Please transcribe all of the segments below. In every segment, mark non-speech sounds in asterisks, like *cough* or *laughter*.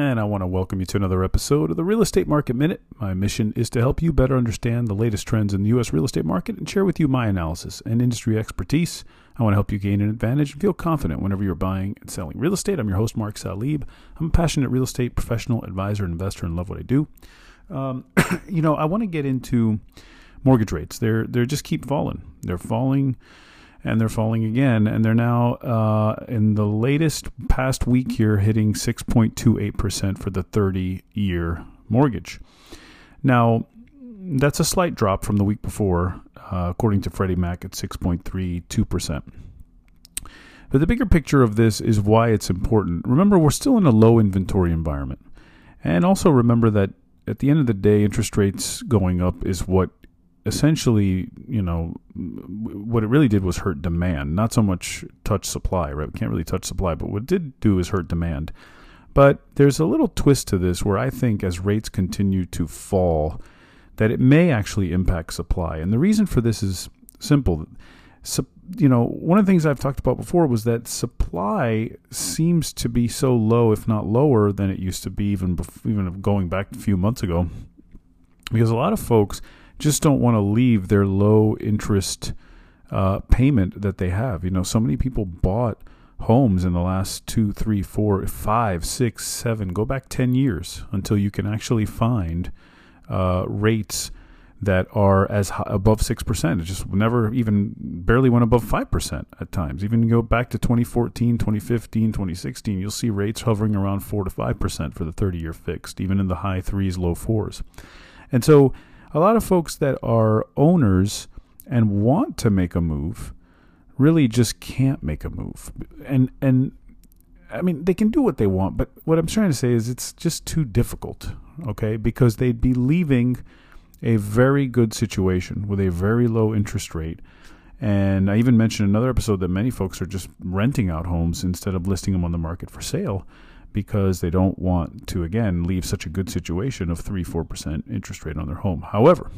welcome you to another episode of the Real Estate Market Minute. My mission is to help you better understand the latest trends in the U.S. real estate market and share with you my analysis and industry expertise. I want to help you gain an advantage and feel confident whenever you're buying and selling real estate. I'm your host, Mark Salib. I'm a passionate real estate professional, advisor, and investor, and love what I do. Um, *clears throat* you know, I want to get into mortgage rates. They're they just keep falling. They're falling and they're falling again. And they're now, uh, in the latest past week here, hitting 6.28% for the 30 year mortgage. Now, that's a slight drop from the week before, uh, according to Freddie Mac at 6.32%. But the bigger picture of this is why it's important. Remember, we're still in a low inventory environment. And also remember that at the end of the day, interest rates going up is what essentially, you know, what it really did was hurt demand, not so much touch supply, right? We can't really touch supply, but what did do is hurt demand. But there's a little twist to this where I think as rates continue to fall, that it may actually impact supply. And the reason for this is simple. You know, one of the things I've talked about before was that supply seems to be so low, if not lower, than it used to be, even even going back a few months ago, because a lot of folks just don't want to leave their low interest uh, payment that they have. You know, so many people bought homes in the last two, three, four, five, six, seven, go back 10 years until you can actually find uh, rates that are as high, above 6%. It just never even barely went above 5% at times. Even go back to 2014, 2015, 2016, you'll see rates hovering around 4 to 5% for the 30 year fixed, even in the high threes, low fours. And so a lot of folks that are owners and want to make a move really just can't make a move. And and I mean they can do what they want, but what I'm trying to say is it's just too difficult, okay? Because they'd be leaving a very good situation with a very low interest rate. And I even mentioned another episode that many folks are just renting out homes instead of listing them on the market for sale because they don't want to, again, leave such a good situation of 3 4% interest rate on their home. However,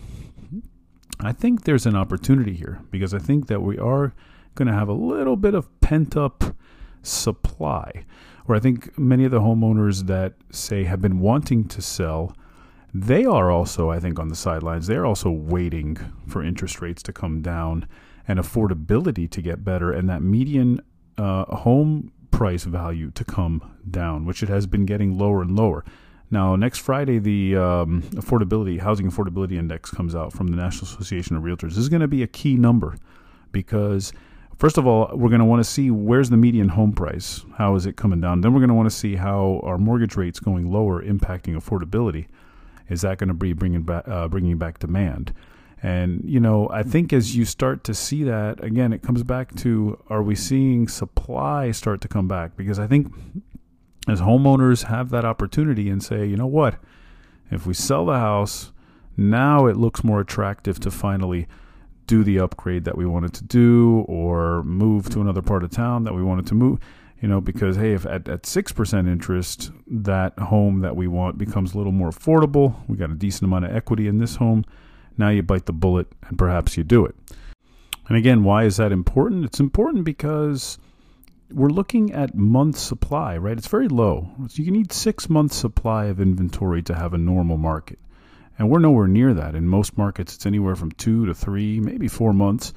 I think there's an opportunity here because I think that we are going to have a little bit of pent up supply. Where I think many of the homeowners that say have been wanting to sell, they are also, I think, on the sidelines. They're also waiting for interest rates to come down and affordability to get better, and that median uh, home price value to come down, which it has been getting lower and lower. Now, next Friday, the um, affordability housing affordability index comes out from the National Association of Realtors. This is going to be a key number because, first of all, we're going to want to see where's the median home price, how is it coming down. Then we're going to want to see how our mortgage rates going lower impacting affordability. Is that going to be bringing back uh, bringing back demand? And, you know, I think as you start to see that, again, it comes back to are we seeing supply start to come back? Because I think as homeowners have that opportunity and say, you know what, if we sell the house, now it looks more attractive to finally do the upgrade that we wanted to do or move to another part of town that we wanted to move you know because hey if at, at 6% interest that home that we want becomes a little more affordable we got a decent amount of equity in this home now you bite the bullet and perhaps you do it. And again, why is that important? It's important because we're looking at month supply, right? It's very low. So you need six months supply of inventory to have a normal market. And we're nowhere near that. In most markets, it's anywhere from two to three, maybe four months.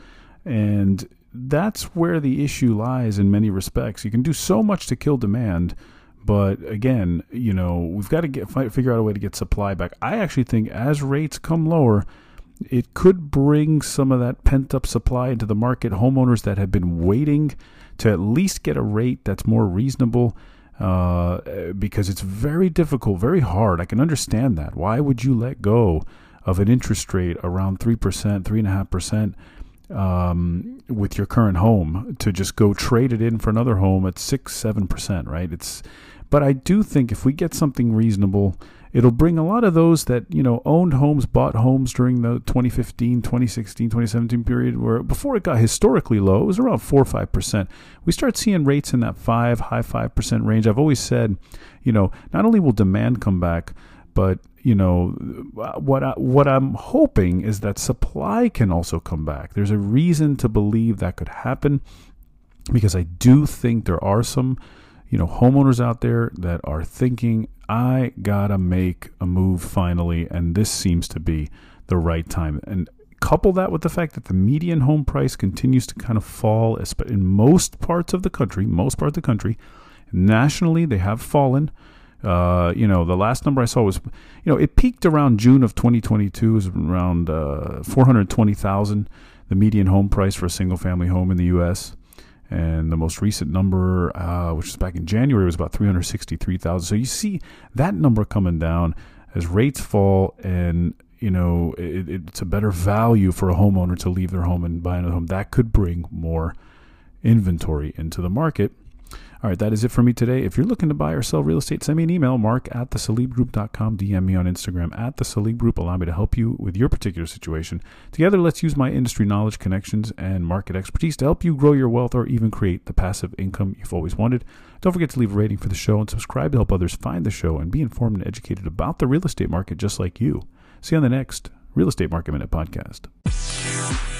And that's where the issue lies in many respects. You can do so much to kill demand, but again, you know, we've got to get figure out a way to get supply back. I actually think as rates come lower, it could bring some of that pent up supply into the market. Homeowners that have been waiting to at least get a rate that's more reasonable uh, because it's very difficult, very hard. I can understand that. Why would you let go of an interest rate around 3%, 3.5%? Um, with your current home to just go trade it in for another home at six, seven percent, right? It's, but I do think if we get something reasonable, it'll bring a lot of those that you know owned homes bought homes during the 2015 2016 2017 period where before it got historically low it was around 4 or 5% we start seeing rates in that 5 high 5% range i've always said you know not only will demand come back but you know what I, what I'm hoping is that supply can also come back. There's a reason to believe that could happen because I do think there are some you know, homeowners out there that are thinking, I gotta make a move finally, and this seems to be the right time. And couple that with the fact that the median home price continues to kind of fall in most parts of the country, most parts of the country. Nationally, they have fallen. Uh, you know, the last number I saw was, you know, it peaked around June of 2022, was around uh, 420,000, the median home price for a single family home in the U.S. And the most recent number, uh, which was back in January, was about 363,000. So you see that number coming down as rates fall and you know it, it's a better value for a homeowner to leave their home and buy another home that could bring more inventory into the market all right, that is it for me today. If you're looking to buy or sell real estate, send me an email, mark at thesalibgroup.com. DM me on Instagram at the Salib Group. Allow me to help you with your particular situation. Together, let's use my industry knowledge, connections, and market expertise to help you grow your wealth or even create the passive income you've always wanted. Don't forget to leave a rating for the show and subscribe to help others find the show and be informed and educated about the real estate market just like you. See you on the next Real Estate Market Minute podcast.